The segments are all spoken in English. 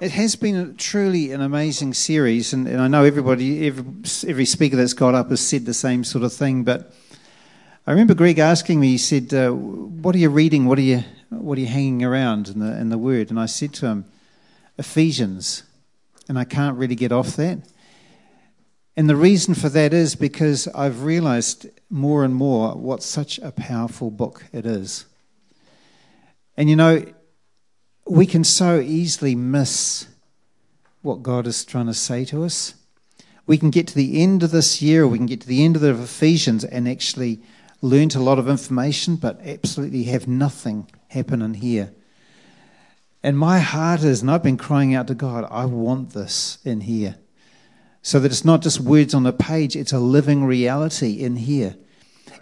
It has been a, truly an amazing series, and, and I know everybody, every, every, speaker that's got up has said the same sort of thing. But I remember Greg asking me. He said, uh, "What are you reading? What are you What are you hanging around in the in the Word?" And I said to him, "Ephesians," and I can't really get off that. And the reason for that is because I've realized more and more what such a powerful book it is. And you know, we can so easily miss what God is trying to say to us. We can get to the end of this year, or we can get to the end of the Ephesians and actually learn a lot of information, but absolutely have nothing happen in here. And my heart is, and I've been crying out to God, I want this in here. So that it's not just words on a page, it's a living reality in here.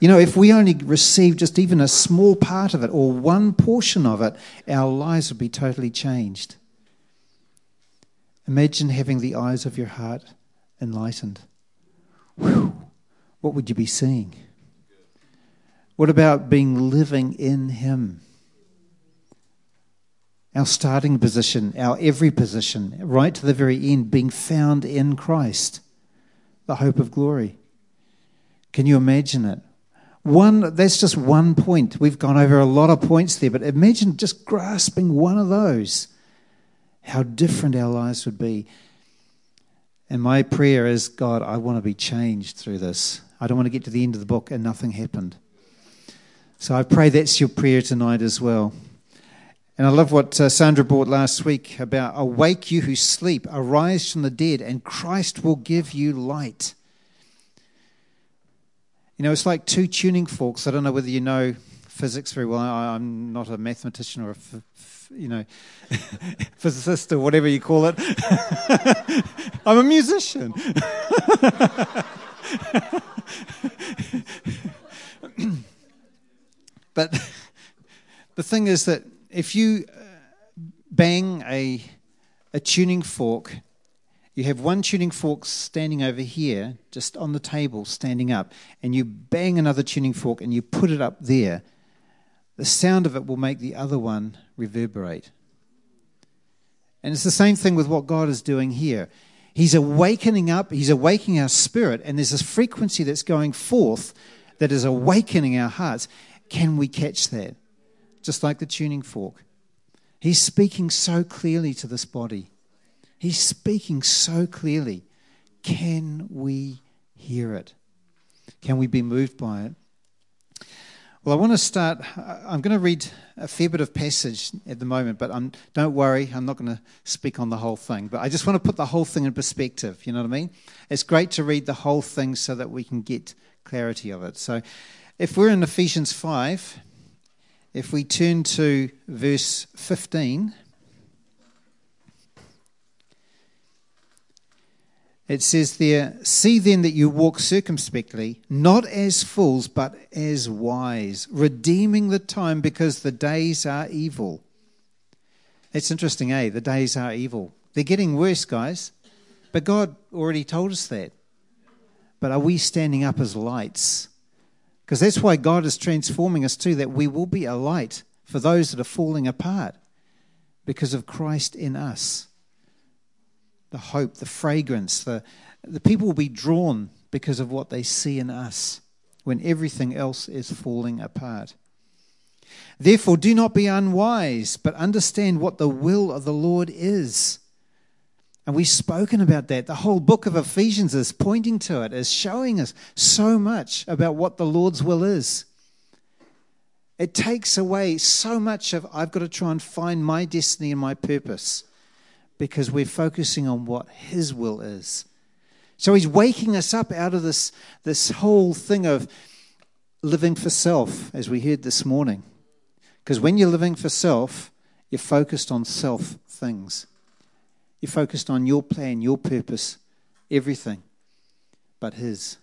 You know, if we only receive just even a small part of it or one portion of it, our lives would be totally changed. Imagine having the eyes of your heart enlightened. Whew, what would you be seeing? What about being living in Him? Our starting position, our every position, right to the very end, being found in Christ, the hope of glory. Can you imagine it? One, that's just one point. We've gone over a lot of points there, but imagine just grasping one of those, how different our lives would be. And my prayer is God, I want to be changed through this. I don't want to get to the end of the book and nothing happened. So I pray that's your prayer tonight as well. And I love what uh, Sandra brought last week about awake you who sleep, arise from the dead, and Christ will give you light. You know, it's like two tuning forks. I don't know whether you know physics very well. I, am not a mathematician or a, you know, physicist or whatever you call it. I'm a musician. but the thing is that if you uh, bang a, a tuning fork you have one tuning fork standing over here, just on the table, standing up, and you bang another tuning fork and you put it up there, the sound of it will make the other one reverberate. And it's the same thing with what God is doing here. He's awakening up, He's awakening our spirit, and there's this frequency that's going forth that is awakening our hearts. Can we catch that? Just like the tuning fork. He's speaking so clearly to this body. He's speaking so clearly. Can we hear it? Can we be moved by it? Well, I want to start. I'm going to read a fair bit of passage at the moment, but I'm, don't worry, I'm not going to speak on the whole thing. But I just want to put the whole thing in perspective. You know what I mean? It's great to read the whole thing so that we can get clarity of it. So if we're in Ephesians 5, if we turn to verse 15. It says there, See then that you walk circumspectly, not as fools, but as wise, redeeming the time because the days are evil. It's interesting, eh? The days are evil. They're getting worse, guys. But God already told us that. But are we standing up as lights? Because that's why God is transforming us too, that we will be a light for those that are falling apart because of Christ in us the hope, the fragrance. The, the people will be drawn because of what they see in us when everything else is falling apart. Therefore, do not be unwise, but understand what the will of the Lord is. And we've spoken about that. The whole book of Ephesians is pointing to it, is showing us so much about what the Lord's will is. It takes away so much of, I've got to try and find my destiny and my purpose because we're focusing on what His will is. So He's waking us up out of this, this whole thing of living for self, as we heard this morning. Because when you're living for self, you're focused on self things. You're focused on your plan, your purpose, everything but His.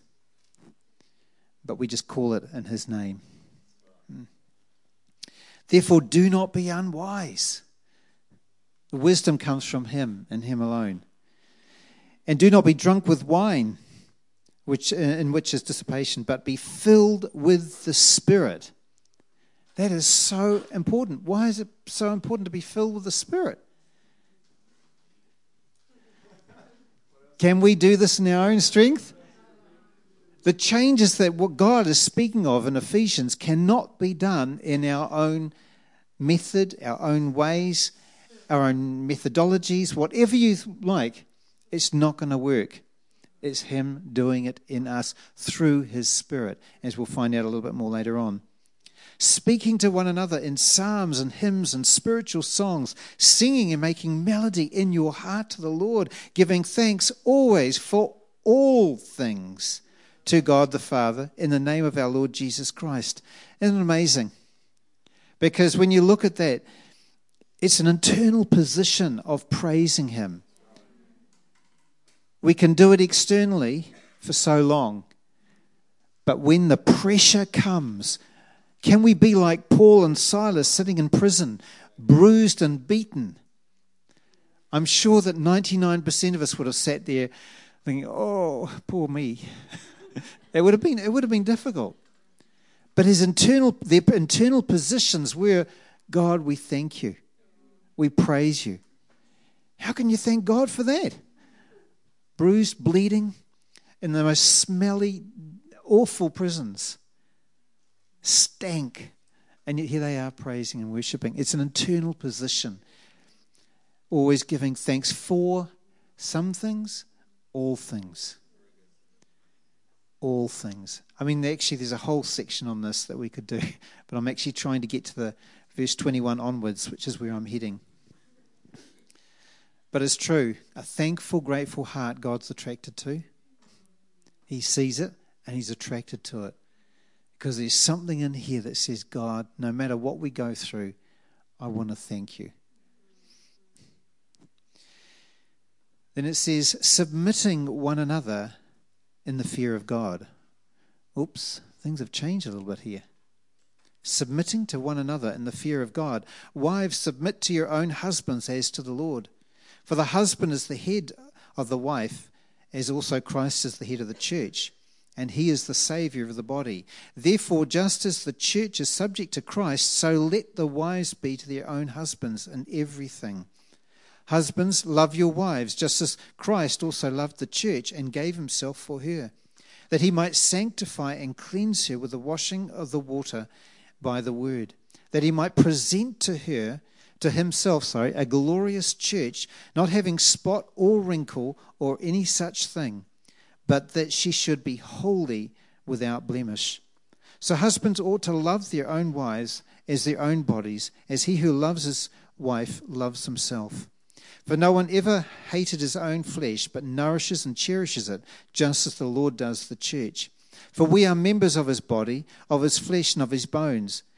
But we just call it in His name. Hmm. Therefore, do not be unwise. The wisdom comes from Him and Him alone. And do not be drunk with wine, which, in which is dissipation, but be filled with the Spirit. That is so important. Why is it so important to be filled with the Spirit? Can we do this in our own strength? The changes that what God is speaking of in Ephesians cannot be done in our own method, our own ways, our own methodologies, whatever you like. It's not going to work. It's Him doing it in us through His Spirit, as we'll find out a little bit more later on. Speaking to one another in psalms and hymns and spiritual songs, singing and making melody in your heart to the Lord, giving thanks always for all things to God the Father in the name of our Lord Jesus Christ. Isn't it amazing? Because when you look at that, it's an internal position of praising Him. We can do it externally for so long. But when the pressure comes, can we be like Paul and Silas sitting in prison, bruised and beaten? I'm sure that 99% of us would have sat there thinking, oh, poor me. it, would have been, it would have been difficult. But his internal, their internal positions were, God, we thank you. We praise you. How can you thank God for that? bruised, bleeding, in the most smelly, awful prisons. Stank. And yet here they are praising and worshipping. It's an internal position. Always giving thanks for some things, all things. All things. I mean, actually, there's a whole section on this that we could do, but I'm actually trying to get to the verse 21 onwards, which is where I'm heading. But it's true. A thankful, grateful heart God's attracted to. He sees it and he's attracted to it. Because there's something in here that says, God, no matter what we go through, I want to thank you. Then it says, submitting one another in the fear of God. Oops, things have changed a little bit here. Submitting to one another in the fear of God. Wives, submit to your own husbands as to the Lord. For the husband is the head of the wife, as also Christ is the head of the church, and he is the Saviour of the body. Therefore, just as the church is subject to Christ, so let the wives be to their own husbands in everything. Husbands, love your wives, just as Christ also loved the church and gave himself for her, that he might sanctify and cleanse her with the washing of the water by the word, that he might present to her to himself, sorry, a glorious church, not having spot or wrinkle or any such thing, but that she should be holy without blemish. So husbands ought to love their own wives as their own bodies, as he who loves his wife loves himself. For no one ever hated his own flesh, but nourishes and cherishes it, just as the Lord does the church. For we are members of his body, of his flesh, and of his bones.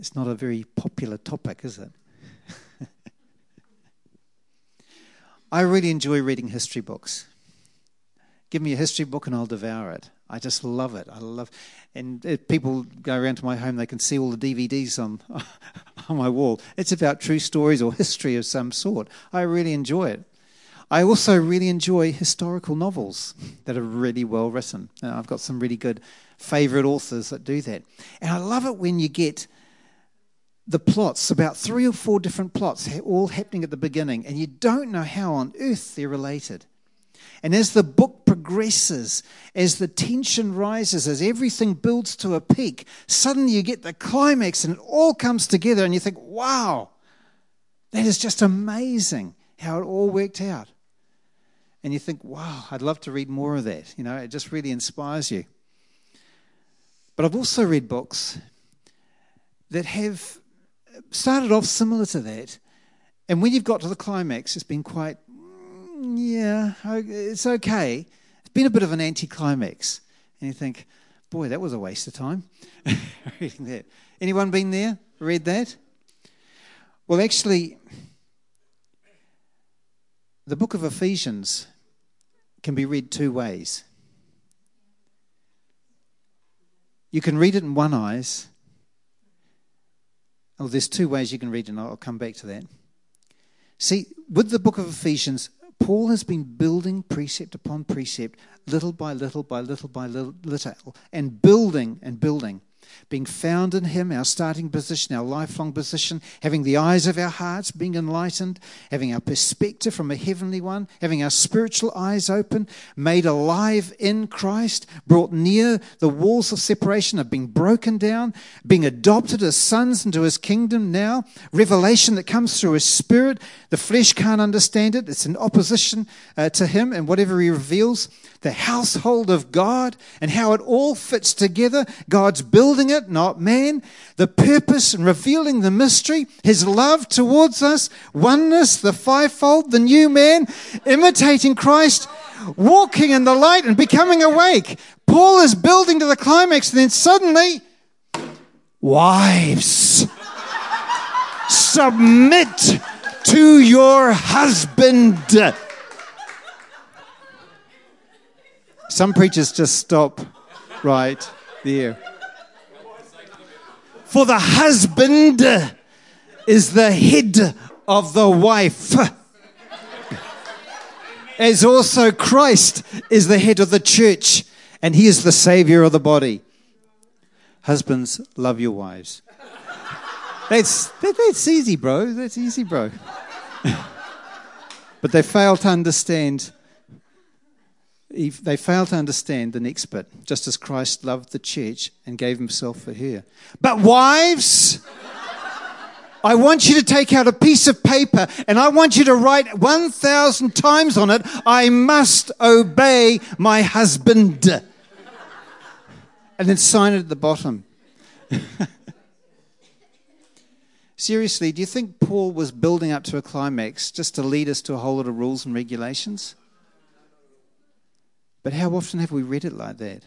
It's not a very popular topic, is it? I really enjoy reading history books. Give me a history book and I'll devour it. I just love it. I love, and if people go around to my home, they can see all the DVDs on on my wall. It's about true stories or history of some sort. I really enjoy it. I also really enjoy historical novels that are really well written. I've got some really good favorite authors that do that. And I love it when you get the plots, about three or four different plots, all happening at the beginning, and you don't know how on earth they're related. And as the book progresses, as the tension rises, as everything builds to a peak, suddenly you get the climax and it all comes together, and you think, wow, that is just amazing how it all worked out. And you think, wow, I'd love to read more of that. You know, it just really inspires you. But I've also read books that have started off similar to that. And when you've got to the climax, it's been quite, mm, yeah, it's okay. It's been a bit of an anticlimax. And you think, boy, that was a waste of time reading that. Anyone been there? Read that? Well, actually, the book of Ephesians can be read two ways. You can read it in one eyes Oh, there's two ways you can read it, and I'll come back to that. See, with the book of Ephesians, Paul has been building precept upon precept, little by little by little by little and building and building being found in Him, our starting position, our lifelong position, having the eyes of our hearts being enlightened, having our perspective from a heavenly one, having our spiritual eyes open, made alive in Christ, brought near the walls of separation of being broken down, being adopted as sons into His kingdom now, revelation that comes through His Spirit. The flesh can't understand it, it's in opposition uh, to Him and whatever He reveals the household of God and how it all fits together. God's building it, not man. The purpose and revealing the mystery, His love towards us, oneness, the fivefold, the new man, imitating Christ, walking in the light and becoming awake. Paul is building to the climax, and then suddenly, wives, submit to your husband Some preachers just stop right there. For the husband is the head of the wife, as also Christ is the head of the church, and he is the savior of the body. Husbands, love your wives. That's, that, that's easy, bro. That's easy, bro. but they fail to understand they fail to understand the next bit, just as Christ loved the church and gave himself for her. But wives, I want you to take out a piece of paper and I want you to write 1,000 times on it, I must obey my husband. And then sign it at the bottom. Seriously, do you think Paul was building up to a climax just to lead us to a whole lot of rules and regulations? But how often have we read it like that?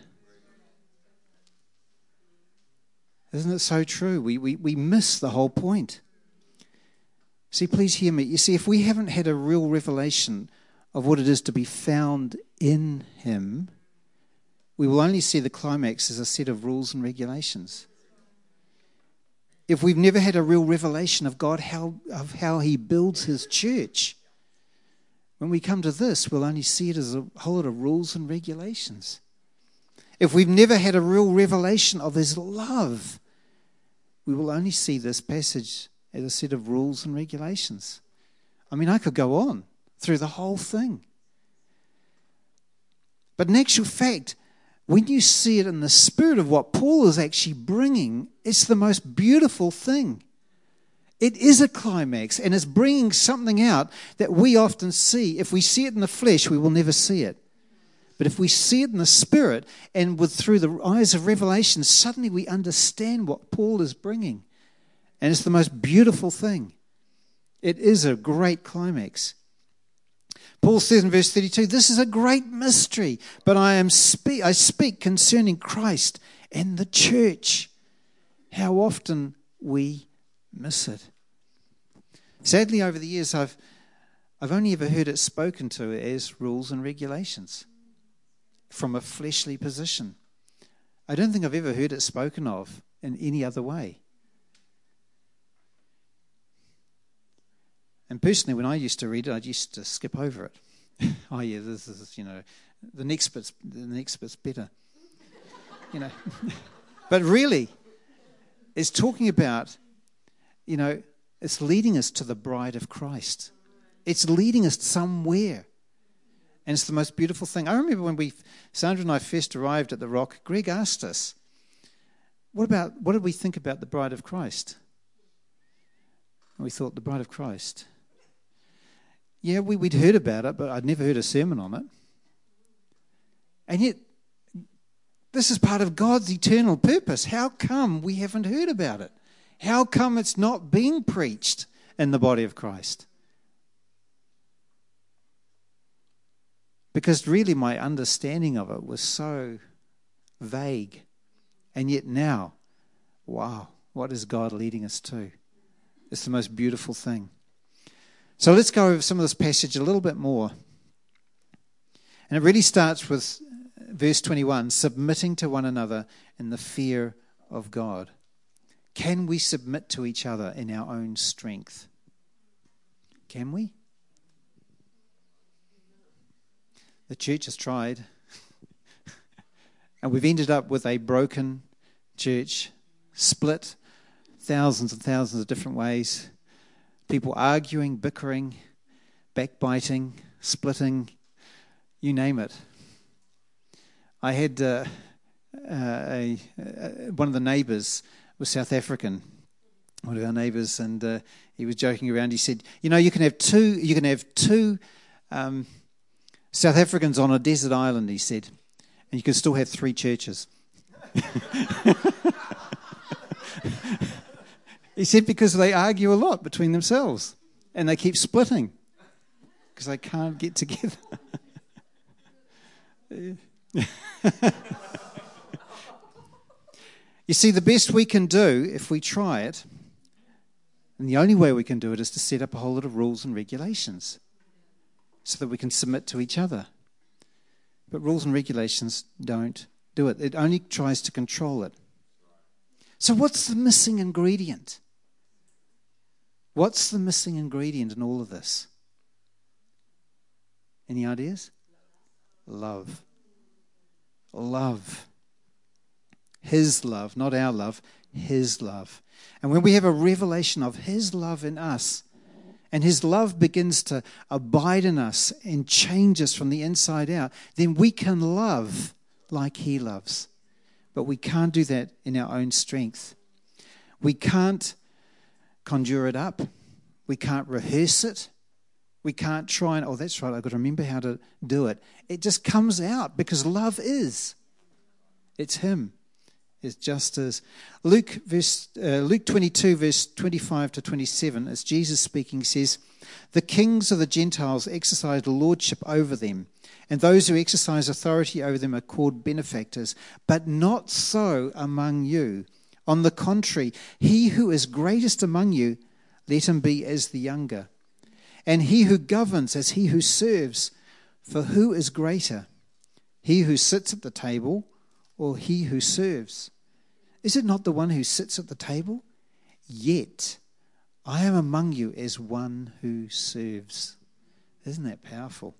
Isn't it so true? We, we, we miss the whole point. See, please hear me. You see, if we haven't had a real revelation of what it is to be found in Him, we will only see the climax as a set of rules and regulations. If we've never had a real revelation of God, how, of how He builds His church, when we come to this, we'll only see it as a whole lot of rules and regulations. If we've never had a real revelation of His love, we will only see this passage as a set of rules and regulations. I mean, I could go on through the whole thing. But in actual fact, when you see it in the spirit of what Paul is actually bringing, it's the most beautiful thing. It is a climax and it's bringing something out that we often see. If we see it in the flesh, we will never see it. But if we see it in the spirit and with through the eyes of revelation, suddenly we understand what Paul is bringing. And it's the most beautiful thing. It is a great climax. Paul says in verse 32, this is a great mystery, but I am spe- I speak concerning Christ and the church. How often we miss it. Sadly, over the years, I've, I've only ever heard it spoken to as rules and regulations from a fleshly position. I don't think I've ever heard it spoken of in any other way. And personally, when I used to read it, I used to skip over it. oh yeah, this is you know, the next bit's the next bit's better. you know, but really, it's talking about, you know, it's leading us to the bride of Christ. It's leading us somewhere. And it's the most beautiful thing. I remember when we, Sandra and I first arrived at the rock, Greg asked us, what about, what did we think about the bride of Christ? And we thought, the bride of Christ. Yeah, we, we'd heard about it, but I'd never heard a sermon on it. And yet, this is part of God's eternal purpose. How come we haven't heard about it? How come it's not being preached in the body of Christ? Because really, my understanding of it was so vague. And yet now, wow, what is God leading us to? It's the most beautiful thing. So let's go over some of this passage a little bit more. And it really starts with verse 21 submitting to one another in the fear of God. Can we submit to each other in our own strength? Can we? The church has tried. and we've ended up with a broken church, split thousands and thousands of different ways. People arguing, bickering, backbiting, splitting, you name it. I had uh, uh, a, uh, one of the neighbours was South African, one of our neighbours, and uh, he was joking around. He said, "You know, you can have two. You can have two um, South Africans on a desert island." He said, "and you can still have three churches." he said because they argue a lot between themselves and they keep splitting because they can't get together. You see, the best we can do if we try it, and the only way we can do it is to set up a whole lot of rules and regulations so that we can submit to each other. But rules and regulations don't do it, it only tries to control it. So, what's the missing ingredient? What's the missing ingredient in all of this? Any ideas? Love. Love. His love, not our love, His love. And when we have a revelation of His love in us, and His love begins to abide in us and change us from the inside out, then we can love like He loves. But we can't do that in our own strength. We can't conjure it up. We can't rehearse it. We can't try and, oh, that's right, I've got to remember how to do it. It just comes out because love is. It's Him is just as Luke, verse, uh, Luke 22, verse 25 to 27, as Jesus speaking, says, The kings of the Gentiles exercise lordship over them, and those who exercise authority over them are called benefactors, but not so among you. On the contrary, he who is greatest among you, let him be as the younger, and he who governs as he who serves. For who is greater, he who sits at the table or he who serves? Is it not the one who sits at the table? Yet I am among you as one who serves. Isn't that powerful?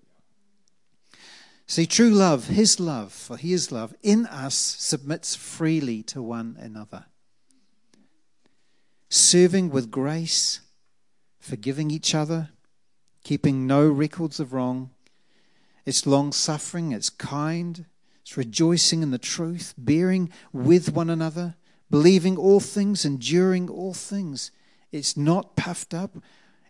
See, true love, his love, for he is love in us submits freely to one another. Serving with grace, forgiving each other, keeping no records of wrong. It's long suffering, it's kind, it's rejoicing in the truth, bearing with one another, believing all things, enduring all things. It's not puffed up.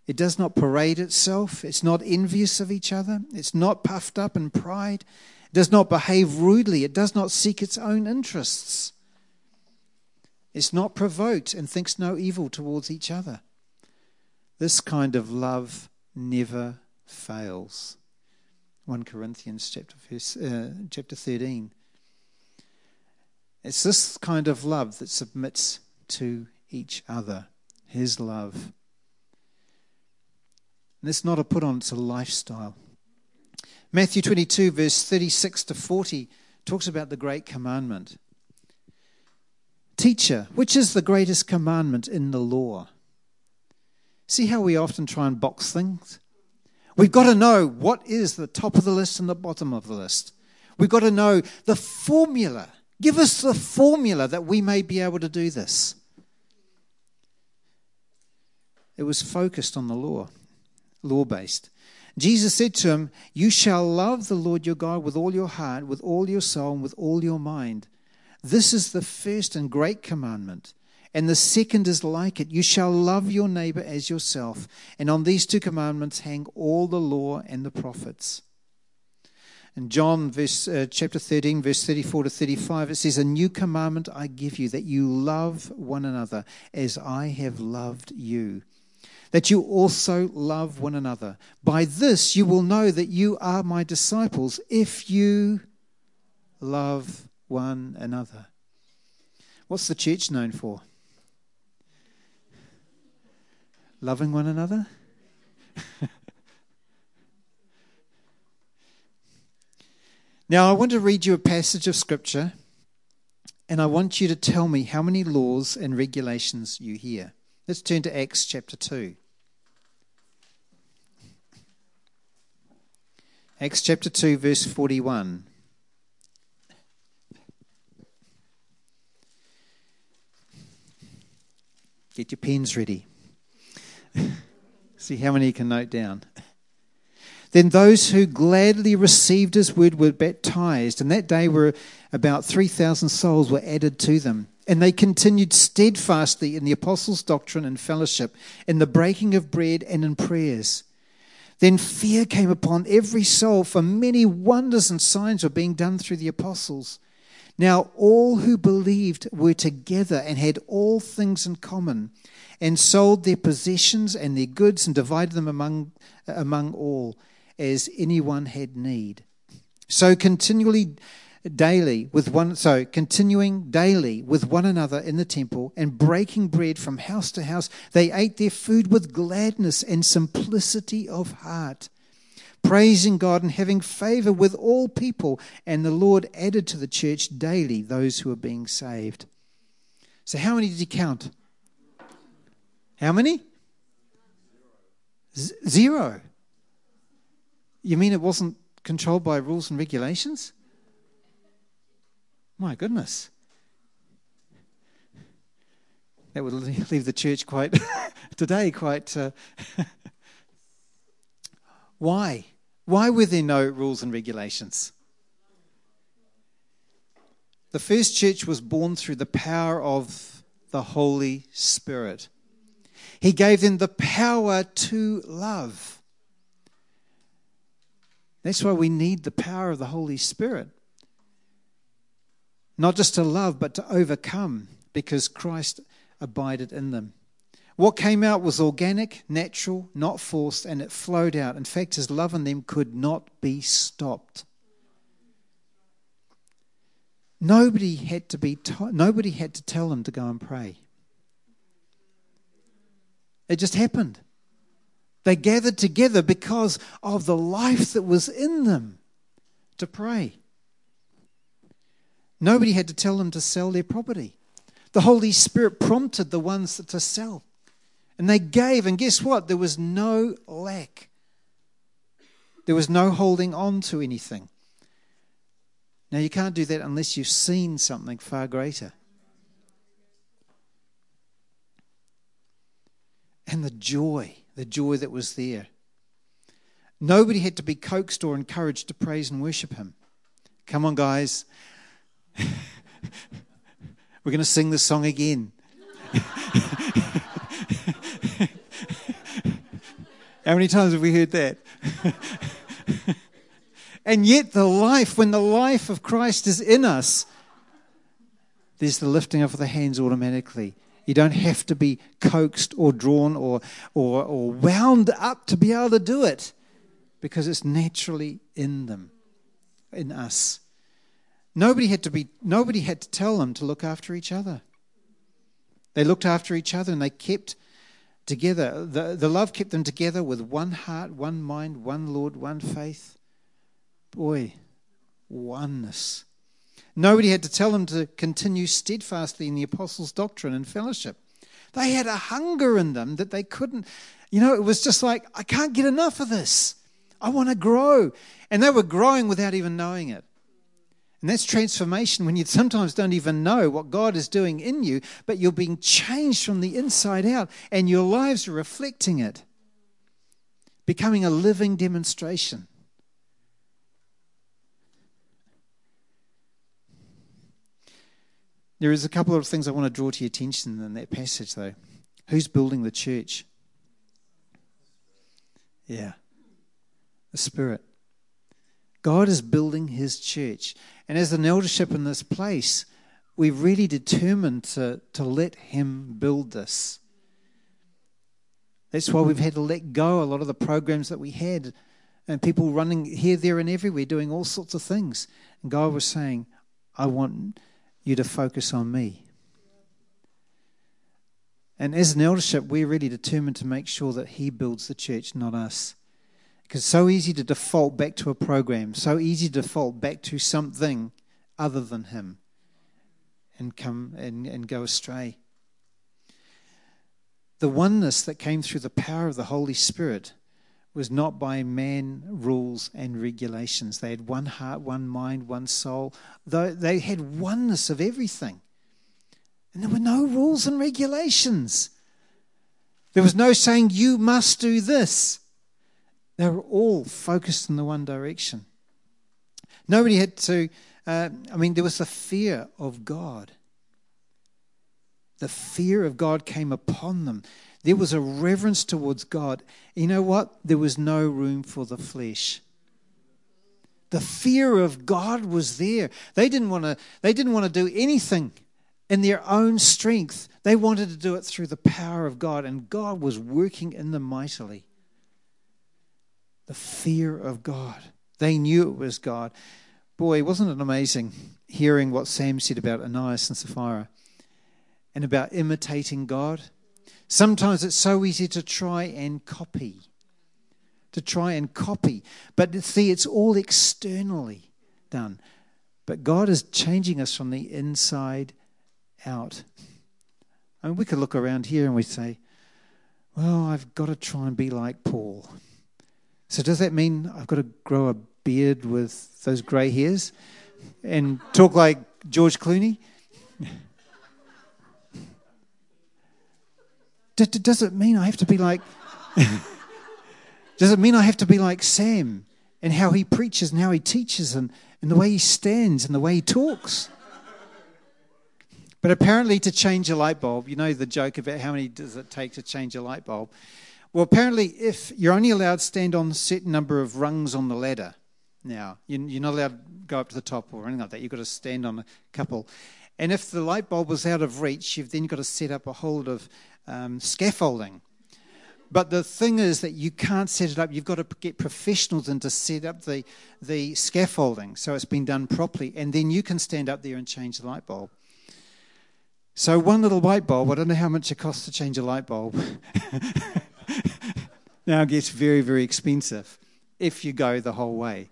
It does not parade itself. It's not envious of each other. It's not puffed up in pride. It does not behave rudely. It does not seek its own interests. It's not provoked and thinks no evil towards each other. This kind of love never fails. 1 Corinthians chapter, verse, uh, chapter 13. It's this kind of love that submits to each other, his love. And it's not a put on, it's a lifestyle. Matthew 22, verse 36 to 40, talks about the great commandment. Teacher, which is the greatest commandment in the law? See how we often try and box things? We've got to know what is the top of the list and the bottom of the list. We've got to know the formula. Give us the formula that we may be able to do this. It was focused on the law, law based. Jesus said to him, You shall love the Lord your God with all your heart, with all your soul, and with all your mind. This is the first and great commandment. And the second is like it you shall love your neighbor as yourself. And on these two commandments hang all the law and the prophets. In John verse, uh, chapter 13, verse 34 to 35, it says, A new commandment I give you, that you love one another as I have loved you. That you also love one another. By this you will know that you are my disciples if you love one another. What's the church known for? Loving one another? Now, I want to read you a passage of Scripture, and I want you to tell me how many laws and regulations you hear. Let's turn to Acts chapter 2. Acts chapter 2, verse 41. Get your pens ready. See how many you can note down. Then those who gladly received his word were baptized, and that day were about 3,000 souls were added to them. And they continued steadfastly in the apostles' doctrine and fellowship, in the breaking of bread and in prayers. Then fear came upon every soul, for many wonders and signs were being done through the apostles. Now all who believed were together and had all things in common, and sold their possessions and their goods and divided them among, among all as anyone had need. So continually daily with one so continuing daily with one another in the temple and breaking bread from house to house they ate their food with gladness and simplicity of heart praising God and having favor with all people and the Lord added to the church daily those who are being saved so how many did he count how many Z- zero you mean it wasn't controlled by rules and regulations? My goodness. That would leave the church quite, today, quite. Uh, why? Why were there no rules and regulations? The first church was born through the power of the Holy Spirit. He gave them the power to love. That's why we need the power of the Holy Spirit. Not just to love, but to overcome, because Christ abided in them. What came out was organic, natural, not forced, and it flowed out. In fact, his love in them could not be stopped. Nobody had to be nobody had to tell them to go and pray. It just happened. They gathered together because of the life that was in them to pray. Nobody had to tell them to sell their property. The Holy Spirit prompted the ones to sell. And they gave, and guess what? There was no lack. There was no holding on to anything. Now, you can't do that unless you've seen something far greater. And the joy the joy that was there. Nobody had to be coaxed or encouraged to praise and worship Him. Come on, guys. We're going to sing this song again. How many times have we heard that? and yet, the life, when the life of Christ is in us, there's the lifting up of the hands automatically. You don't have to be coaxed or drawn or, or, or wound up to be able to do it because it's naturally in them, in us. Nobody had to be nobody had to tell them to look after each other. They looked after each other and they kept together. The, the love kept them together with one heart, one mind, one Lord, one faith. Boy, oneness. Nobody had to tell them to continue steadfastly in the apostles' doctrine and fellowship. They had a hunger in them that they couldn't, you know, it was just like, I can't get enough of this. I want to grow. And they were growing without even knowing it. And that's transformation when you sometimes don't even know what God is doing in you, but you're being changed from the inside out and your lives are reflecting it, becoming a living demonstration. There is a couple of things I want to draw to your attention in that passage, though. Who's building the church? Yeah, the Spirit. God is building His church. And as an eldership in this place, we're really determined to, to let Him build this. That's why we've had to let go a lot of the programs that we had and people running here, there, and everywhere doing all sorts of things. And God was saying, I want you to focus on me. And as an eldership, we're really determined to make sure that He builds the church, not us. Because it's so easy to default back to a program, so easy to default back to something other than Him and come and, and go astray. The oneness that came through the power of the Holy Spirit was not by man rules and regulations. They had one heart, one mind, one soul. Though They had oneness of everything. And there were no rules and regulations. There was no saying, you must do this. They were all focused in the one direction. Nobody had to, uh, I mean, there was the fear of God. The fear of God came upon them. There was a reverence towards God. You know what? There was no room for the flesh. The fear of God was there. They didn't want to they didn't want to do anything in their own strength. They wanted to do it through the power of God and God was working in them mightily. The fear of God. They knew it was God. Boy, wasn't it amazing hearing what Sam said about Ananias and Sapphira and about imitating God? Sometimes it's so easy to try and copy. To try and copy. But see, it's all externally done. But God is changing us from the inside out. I mean, we could look around here and we say, well, I've got to try and be like Paul. So does that mean I've got to grow a beard with those grey hairs and talk like George Clooney? Does it mean I have to be like. Does it mean I have to be like Sam and how he preaches and how he teaches and, and the way he stands and the way he talks? But apparently, to change a light bulb, you know the joke about how many does it take to change a light bulb? Well, apparently, if you're only allowed to stand on a certain number of rungs on the ladder, now you're not allowed to go up to the top or anything like that. You've got to stand on a couple. And if the light bulb was out of reach, you've then got to set up a lot of um, scaffolding. But the thing is that you can't set it up. You've got to get professionals in to set up the, the scaffolding so it's been done properly. And then you can stand up there and change the light bulb. So, one little light bulb, I don't know how much it costs to change a light bulb. now it gets very, very expensive if you go the whole way.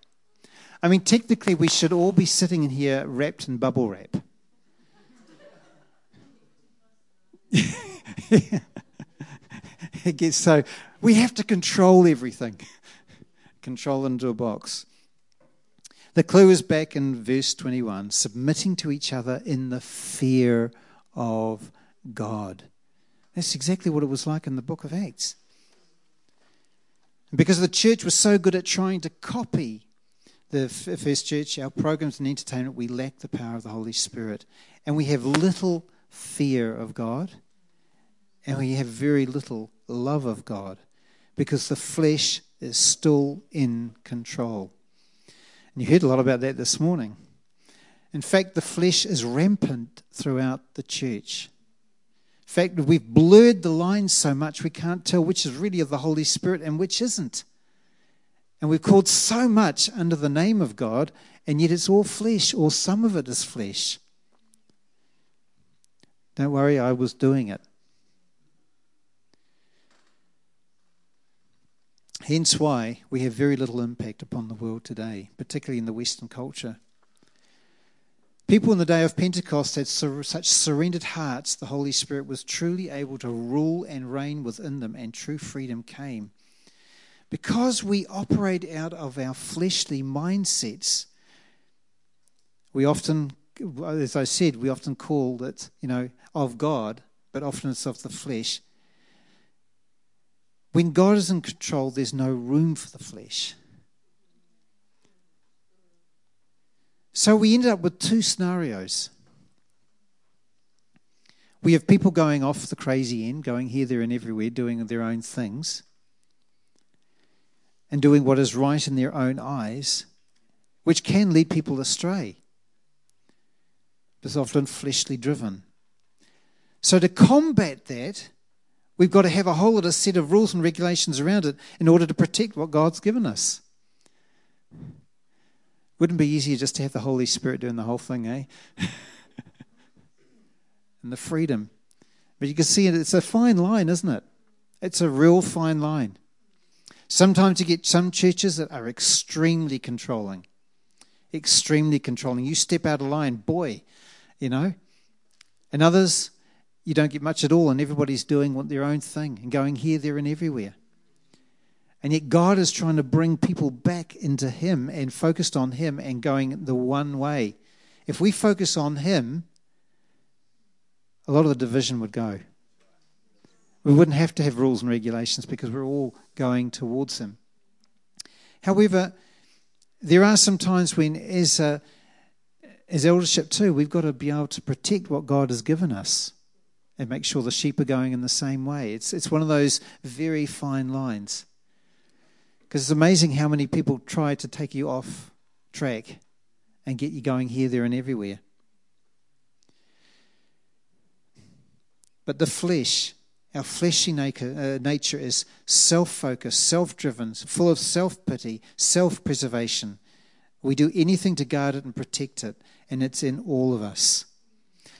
I mean, technically, we should all be sitting in here wrapped in bubble wrap. it gets so we have to control everything, control into a box. The clue is back in verse 21 submitting to each other in the fear of God. That's exactly what it was like in the book of Acts. Because the church was so good at trying to copy the first church, our programs and entertainment, we lack the power of the Holy Spirit. And we have little fear of God and we have very little love of God because the flesh is still in control. And you heard a lot about that this morning. In fact, the flesh is rampant throughout the church. Fact, we've blurred the lines so much we can't tell which is really of the Holy Spirit and which isn't. And we've called so much under the name of God, and yet it's all flesh, or some of it is flesh. Don't worry, I was doing it. Hence why we have very little impact upon the world today, particularly in the Western culture. People in the day of Pentecost had such surrendered hearts, the Holy Spirit was truly able to rule and reign within them, and true freedom came. Because we operate out of our fleshly mindsets, we often, as I said, we often call it, you know, of God, but often it's of the flesh. When God is in control, there's no room for the flesh. So we ended up with two scenarios. We have people going off the crazy end, going here, there, and everywhere, doing their own things, and doing what is right in their own eyes, which can lead people astray. It's often fleshly driven. So, to combat that, We've got to have a whole of set of rules and regulations around it in order to protect what God's given us. Wouldn't it be easier just to have the Holy Spirit doing the whole thing, eh? and the freedom. But you can see it, it's a fine line, isn't it? It's a real fine line. Sometimes you get some churches that are extremely controlling. Extremely controlling. You step out of line, boy, you know. And others, you don't get much at all, and everybody's doing their own thing and going here, there, and everywhere. And yet, God is trying to bring people back into Him and focused on Him and going the one way. If we focus on Him, a lot of the division would go. We wouldn't have to have rules and regulations because we're all going towards Him. However, there are some times when, as, a, as eldership too, we've got to be able to protect what God has given us and make sure the sheep are going in the same way. It's, it's one of those very fine lines. Because it's amazing how many people try to take you off track and get you going here, there, and everywhere. But the flesh our fleshy uh, nature is self focused, self driven, full of self pity, self preservation. We do anything to guard it and protect it, and it's in all of us.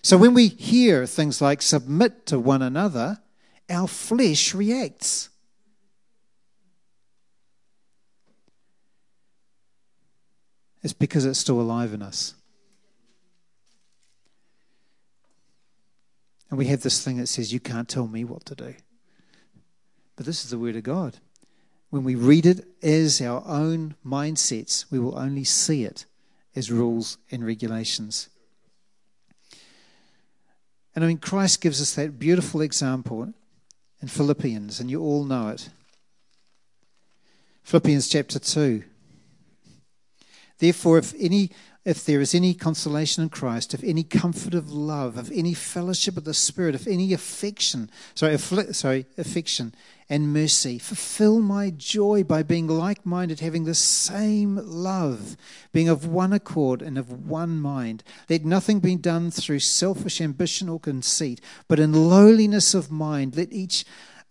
So when we hear things like submit to one another, our flesh reacts. It's because it's still alive in us. And we have this thing that says, You can't tell me what to do. But this is the Word of God. When we read it as our own mindsets, we will only see it as rules and regulations. And I mean, Christ gives us that beautiful example in Philippians, and you all know it. Philippians chapter 2. Therefore, if any if there is any consolation in Christ, if any comfort of love, if any fellowship of the Spirit, if any affection, sorry, affli- sorry, affection and mercy, fulfill my joy by being like minded, having the same love, being of one accord and of one mind. Let nothing be done through selfish ambition or conceit, but in lowliness of mind, let each,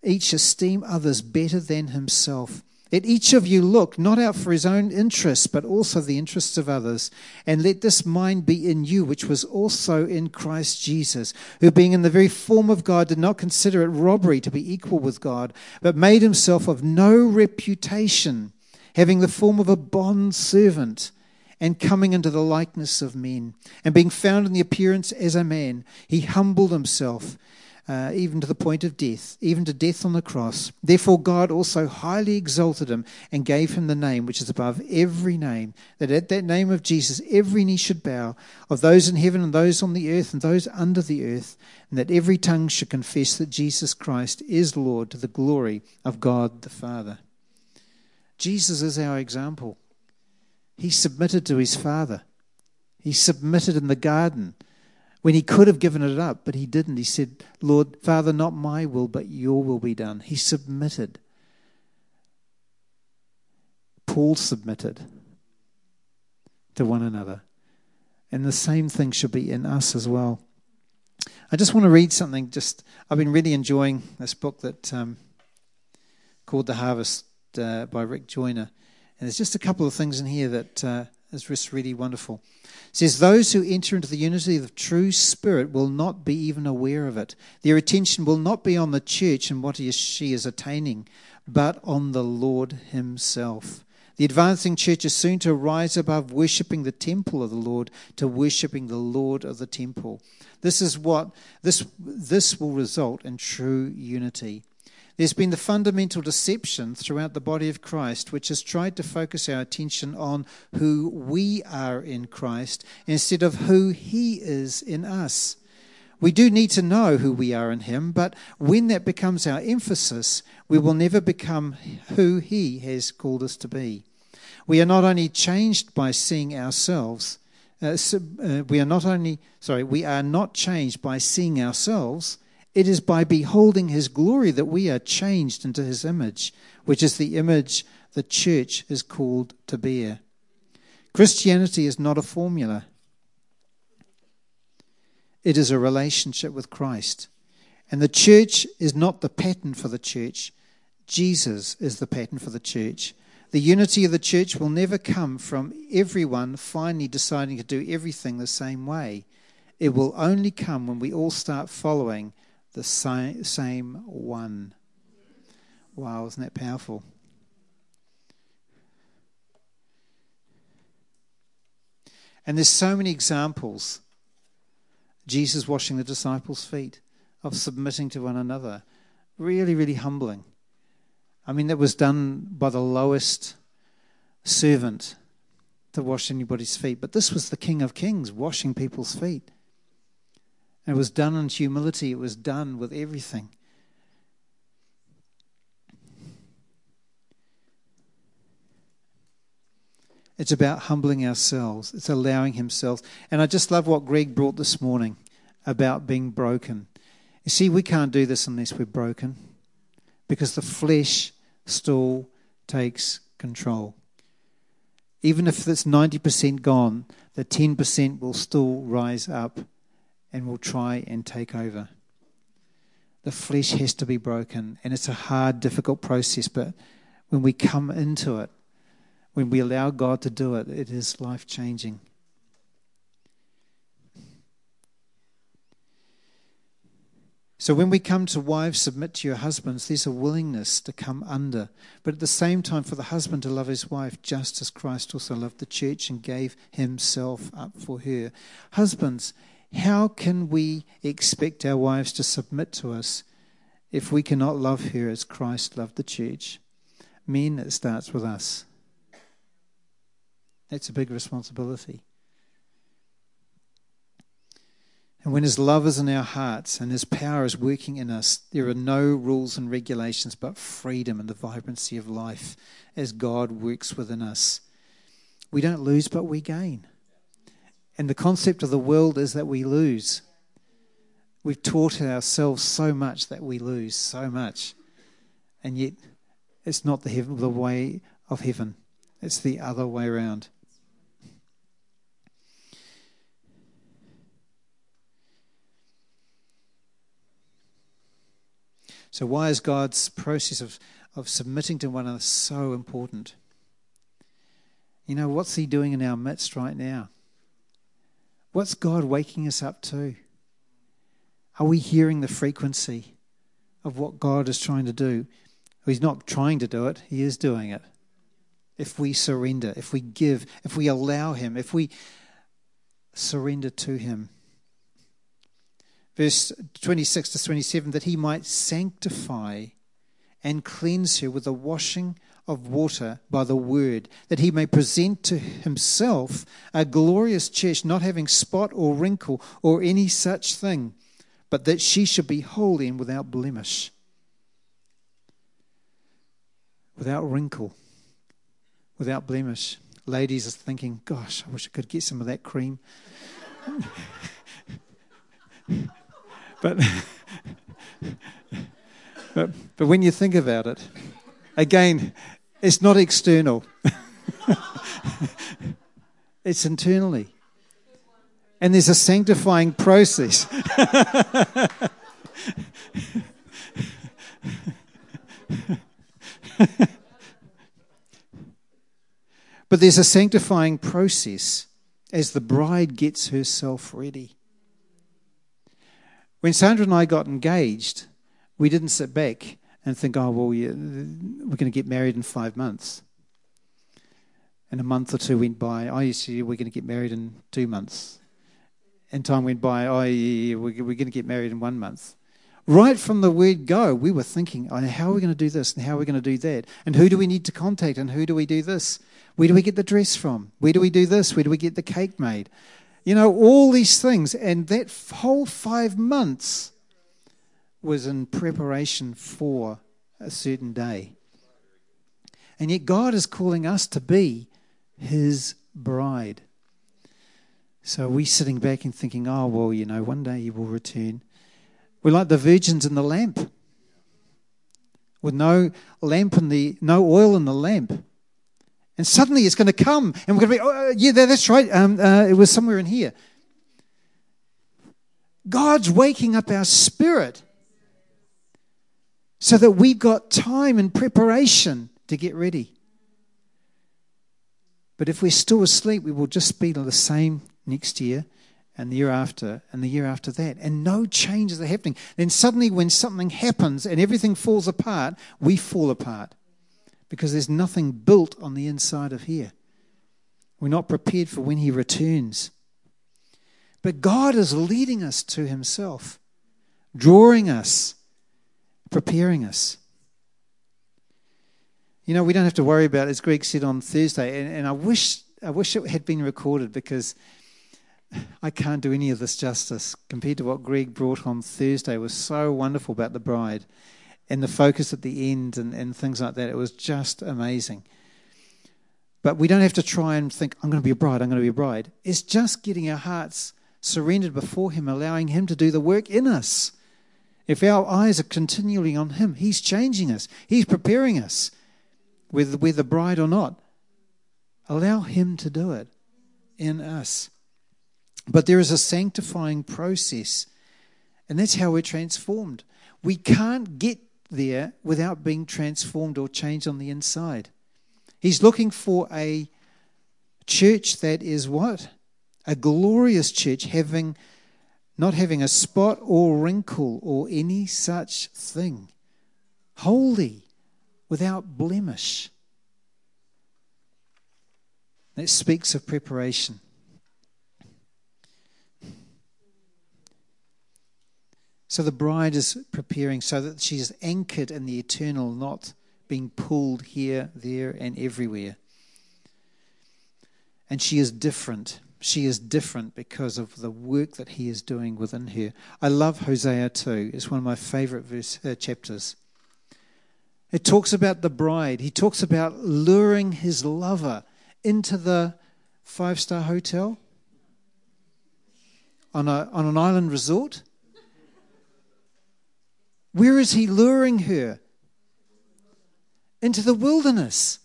each esteem others better than himself. Let each of you look not out for his own interests, but also the interests of others. And let this mind be in you, which was also in Christ Jesus, who being in the very form of God did not consider it robbery to be equal with God, but made himself of no reputation, having the form of a bond servant and coming into the likeness of men. And being found in the appearance as a man, he humbled himself uh, even to the point of death, even to death on the cross. Therefore, God also highly exalted him and gave him the name which is above every name, that at that name of Jesus every knee should bow, of those in heaven and those on the earth and those under the earth, and that every tongue should confess that Jesus Christ is Lord to the glory of God the Father. Jesus is our example. He submitted to his Father. He submitted in the garden when he could have given it up, but he didn't. He said, Lord, Father, not my will, but your will be done. He submitted. Paul submitted to one another. And the same thing should be in us as well. I just want to read something. Just I've been really enjoying this book that um, called The Harvest uh, by Rick Joyner, and there's just a couple of things in here that uh, is just really wonderful. It says, Those who enter into the unity of the true spirit will not be even aware of it. Their attention will not be on the church and what she is attaining, but on the Lord himself. The advancing church is soon to rise above worshipping the temple of the Lord to worshipping the Lord of the temple. This is what this this will result in true unity. There's been the fundamental deception throughout the body of Christ, which has tried to focus our attention on who we are in Christ instead of who He is in us. We do need to know who we are in Him, but when that becomes our emphasis, we will never become who He has called us to be. We are not only changed by seeing ourselves, uh, uh, we are not only, sorry, we are not changed by seeing ourselves, it is by beholding his glory that we are changed into his image, which is the image the church is called to bear. Christianity is not a formula, it is a relationship with Christ. And the church is not the pattern for the church, Jesus is the pattern for the church. The unity of the church will never come from everyone finally deciding to do everything the same way. It will only come when we all start following the same one. Wow, isn't that powerful? And there's so many examples. Jesus washing the disciples' feet, of submitting to one another. Really, really humbling. I mean, that was done by the lowest servant to wash anybody's feet. But this was the King of Kings washing people's feet. It was done in humility, it was done with everything. It's about humbling ourselves. It's allowing Himself. And I just love what Greg brought this morning about being broken. You see, we can't do this unless we're broken because the flesh still takes control. Even if it's 90% gone, the 10% will still rise up and will try and take over. The flesh has to be broken, and it's a hard, difficult process, but when we come into it, when we allow God to do it, it is life changing. So when we come to wives, submit to your husbands, there's a willingness to come under. But at the same time, for the husband to love his wife just as Christ also loved the church and gave himself up for her. Husbands, how can we expect our wives to submit to us if we cannot love her as Christ loved the church? Men, it starts with us. That's a big responsibility. And when His love is in our hearts and His power is working in us, there are no rules and regulations but freedom and the vibrancy of life as God works within us. We don't lose, but we gain. And the concept of the world is that we lose. We've taught ourselves so much that we lose so much. And yet, it's not the, heaven, the way of heaven, it's the other way around. So, why is God's process of, of submitting to one another so important? You know, what's He doing in our midst right now? What's God waking us up to? Are we hearing the frequency of what God is trying to do? He's not trying to do it, He is doing it. If we surrender, if we give, if we allow Him, if we surrender to Him verse 26 to 27, that he might sanctify and cleanse her with the washing of water by the word, that he may present to himself a glorious church, not having spot or wrinkle or any such thing, but that she should be holy and without blemish. Without wrinkle, without blemish. Ladies are thinking, gosh, I wish I could get some of that cream. But, but, but when you think about it, again, it's not external, it's internally. And there's a sanctifying process. but there's a sanctifying process as the bride gets herself ready. When Sandra and I got engaged, we didn't sit back and think, oh, well, we're going to get married in five months. And a month or two went by. I used to, we're going to get married in two months. And time went by, oh, yeah, we're going to get married in one month. Right from the word go, we were thinking, oh, how are we going to do this and how are we going to do that? And who do we need to contact and who do we do this? Where do we get the dress from? Where do we do this? Where do we get the cake made? You know, all these things. And that whole five months was in preparation for a certain day. And yet, God is calling us to be His bride. So we sitting back and thinking, oh, well, you know, one day He will return. We're like the virgins in the lamp with no lamp in the no oil in the lamp and suddenly it's going to come, and we're going to be, oh, yeah, that's right. Um, uh, it was somewhere in here. God's waking up our spirit so that we've got time and preparation to get ready. But if we're still asleep, we will just be the same next year and the year after and the year after that. And no changes are happening. Then suddenly, when something happens and everything falls apart, we fall apart because there's nothing built on the inside of here. We're not prepared for when He returns. But God is leading us to Himself, drawing us, preparing us. You know, we don't have to worry about, as Greg said on Thursday, and, and I wish I wish it had been recorded because I can't do any of this justice compared to what Greg brought on Thursday. It was so wonderful about the bride and the focus at the end and, and things like that. It was just amazing. But we don't have to try and think, I'm going to be a bride, I'm going to be a bride. It's just getting our hearts surrendered before Him, allowing Him to do the work in us. If our eyes are continually on Him, He's changing us, He's preparing us, whether we're the bride or not. Allow Him to do it in us. But there is a sanctifying process, and that's how we're transformed. We can't get there without being transformed or changed on the inside. He's looking for a church that is what? A glorious church having not having a spot or wrinkle or any such thing. Holy, without blemish. That speaks of preparation. So the bride is preparing so that she is anchored in the eternal, not being pulled here, there, and everywhere. And she is different. She is different because of the work that he is doing within her. I love Hosea 2. It's one of my favorite verse, uh, chapters. It talks about the bride. He talks about luring his lover into the five star hotel on, a, on an island resort where is he luring her? Into the wilderness.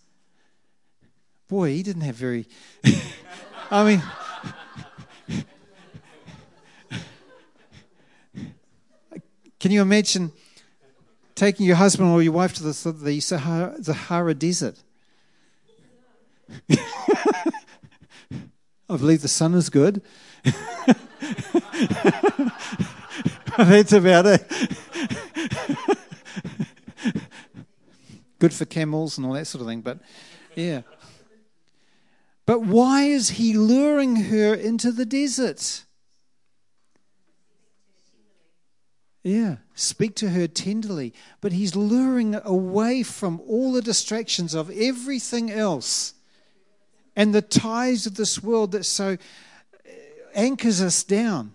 Boy, he didn't have very. I mean, can you imagine taking your husband or your wife to the, the Sahara, Sahara Desert? I believe the sun is good. That's about it. Good for camels and all that sort of thing, but yeah. But why is he luring her into the desert? Yeah, speak to her tenderly. But he's luring away from all the distractions of everything else and the ties of this world that so uh, anchors us down.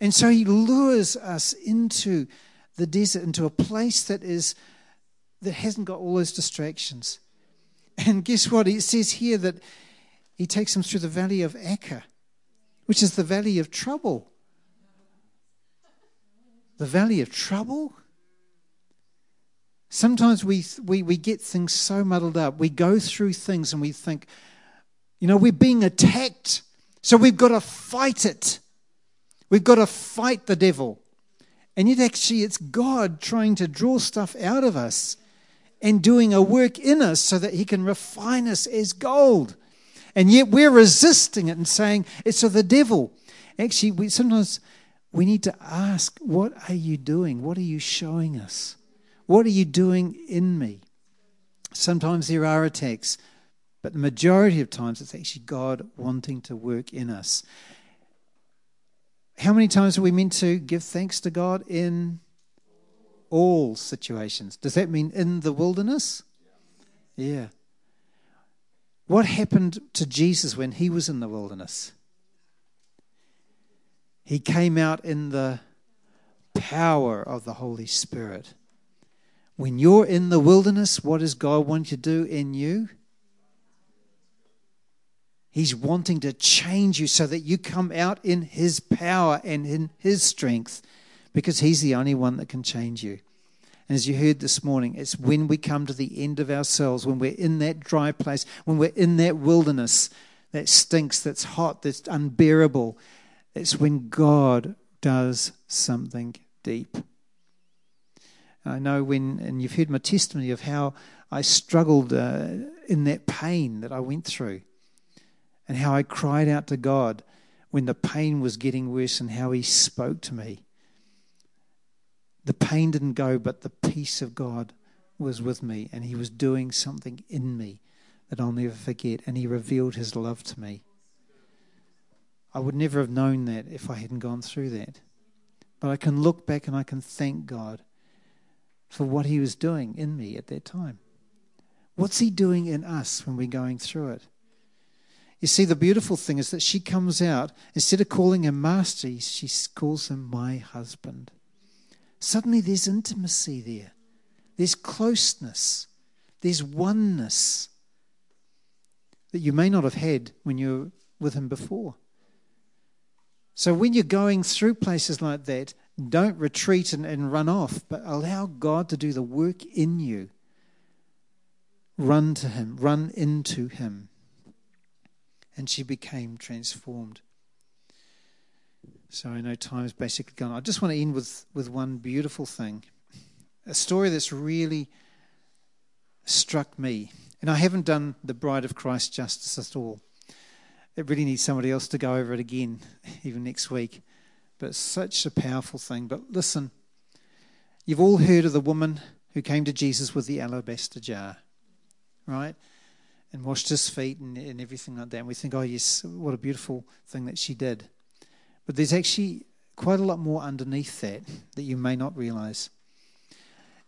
And so he lures us into the desert, into a place that is that hasn't got all those distractions. And guess what? It says here that he takes them through the valley of Achor, which is the valley of trouble. The valley of trouble? Sometimes we, we, we get things so muddled up. We go through things and we think, you know, we're being attacked, so we've got to fight it. We've got to fight the devil. And yet, actually, it's God trying to draw stuff out of us and doing a work in us so that He can refine us as gold. And yet, we're resisting it and saying it's of the devil. Actually, we, sometimes we need to ask, What are you doing? What are you showing us? What are you doing in me? Sometimes there are attacks, but the majority of times it's actually God wanting to work in us. How many times are we meant to give thanks to God in all situations? Does that mean in the wilderness? Yeah. What happened to Jesus when he was in the wilderness? He came out in the power of the Holy Spirit. When you're in the wilderness, what does God want to do in you? He's wanting to change you so that you come out in His power and in His strength because He's the only one that can change you. And as you heard this morning, it's when we come to the end of ourselves, when we're in that dry place, when we're in that wilderness that stinks, that's hot, that's unbearable, it's when God does something deep. I know when, and you've heard my testimony of how I struggled uh, in that pain that I went through and how I cried out to God when the pain was getting worse and how He spoke to me. The pain didn't go, but the peace of God was with me and He was doing something in me that I'll never forget, and He revealed His love to me. I would never have known that if I hadn't gone through that. But I can look back and I can thank God for what He was doing in me at that time. What's He doing in us when we're going through it? You see, the beautiful thing is that she comes out, instead of calling him master, she calls him my husband. Suddenly there's intimacy there, there's closeness, there's oneness that you may not have had when you were with him before. So when you're going through places like that, don't retreat and, and run off, but allow God to do the work in you. Run to him, run into him and she became transformed. So I know time's basically gone. I just want to end with, with one beautiful thing a story that's really struck me. And I haven't done The Bride of Christ justice at all. It really needs somebody else to go over it again, even next week. But it's such a powerful thing. But listen, you've all heard of the woman who came to Jesus with the alabaster jar, right? and washed his feet and, and everything like that. And we think, oh, yes, what a beautiful thing that she did. But there's actually quite a lot more underneath that that you may not realize.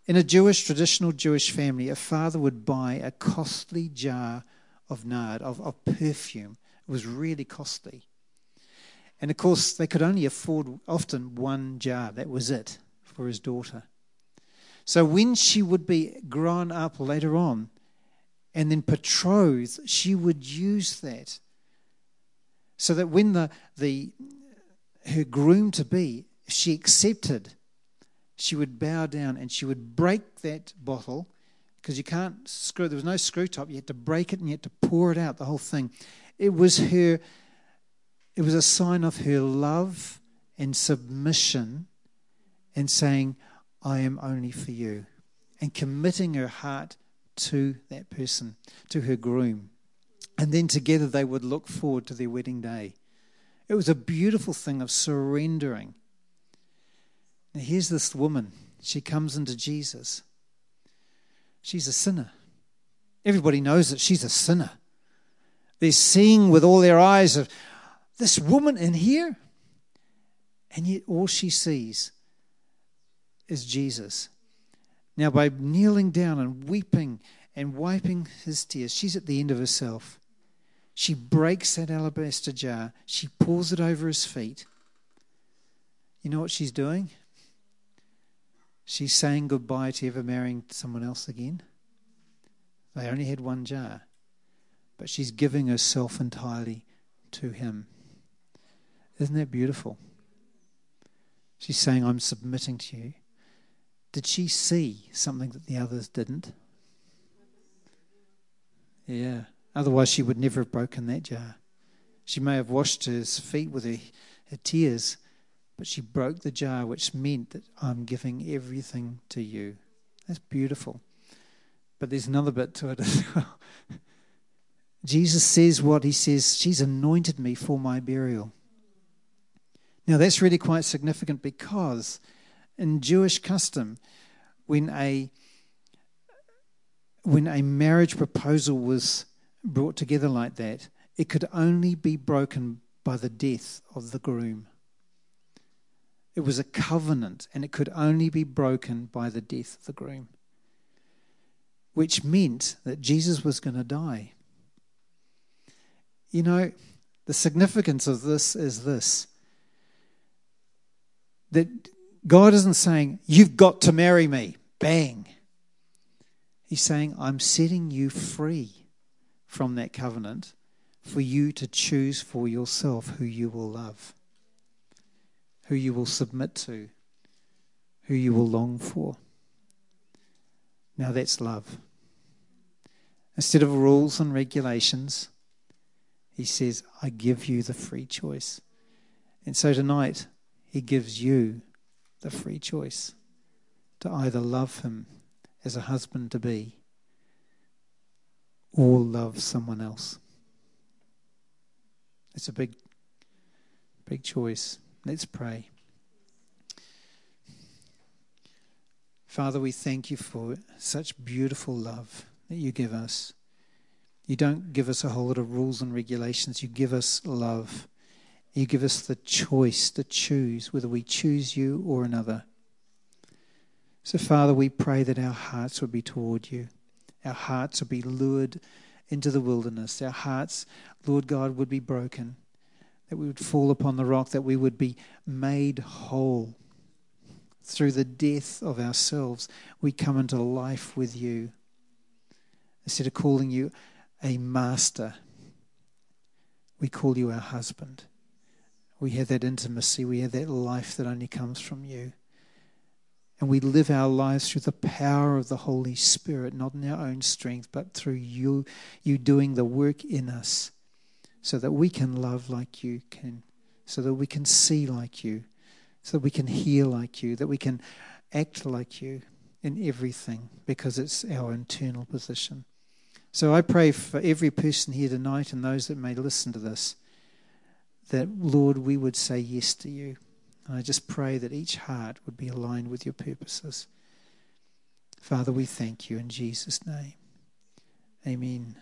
In a Jewish, traditional Jewish family, a father would buy a costly jar of nard, of, of perfume. It was really costly. And of course, they could only afford often one jar. That was it for his daughter. So when she would be grown up later on, and then betrothed, she would use that. So that when the, the her groom to be, she accepted, she would bow down and she would break that bottle because you can't screw, there was no screw top. You had to break it and you had to pour it out, the whole thing. It was her, it was a sign of her love and submission and saying, I am only for you, and committing her heart to that person, to her groom. And then together they would look forward to their wedding day. It was a beautiful thing of surrendering. Now, here's this woman. She comes into Jesus. She's a sinner. Everybody knows that she's a sinner. They're seeing with all their eyes of this woman in here. And yet all she sees is Jesus. Now, by kneeling down and weeping and wiping his tears, she's at the end of herself. She breaks that alabaster jar, she pours it over his feet. You know what she's doing? She's saying goodbye to ever marrying someone else again. They only had one jar, but she's giving herself entirely to him. Isn't that beautiful? She's saying, I'm submitting to you. Did she see something that the others didn't? Yeah. Otherwise, she would never have broken that jar. She may have washed his feet with her, her tears, but she broke the jar, which meant that I'm giving everything to you. That's beautiful. But there's another bit to it as well. Jesus says what he says, She's anointed me for my burial. Now, that's really quite significant because in Jewish custom, when a when a marriage proposal was brought together like that, it could only be broken by the death of the groom. It was a covenant, and it could only be broken by the death of the groom, which meant that Jesus was going to die. You know, the significance of this is this that God isn't saying, You've got to marry me. Bang. He's saying, I'm setting you free from that covenant for you to choose for yourself who you will love, who you will submit to, who you will long for. Now that's love. Instead of rules and regulations, he says, I give you the free choice. And so tonight, he gives you the free choice to either love him as a husband to be or love someone else. It's a big, big choice. Let's pray. Father, we thank you for such beautiful love that you give us. You don't give us a whole lot of rules and regulations. You give us love. You give us the choice to choose whether we choose you or another. So, Father, we pray that our hearts would be toward you. Our hearts would be lured into the wilderness. Our hearts, Lord God, would be broken. That we would fall upon the rock, that we would be made whole. Through the death of ourselves, we come into life with you. Instead of calling you a master, we call you our husband. We have that intimacy, we have that life that only comes from you. And we live our lives through the power of the Holy Spirit, not in our own strength, but through you, you doing the work in us, so that we can love like you can, so that we can see like you, so that we can hear like you, that we can act like you in everything, because it's our internal position. So I pray for every person here tonight and those that may listen to this, that, Lord, we would say yes to you and I just pray that each heart would be aligned with your purposes. Father, we thank you in Jesus' name. Amen.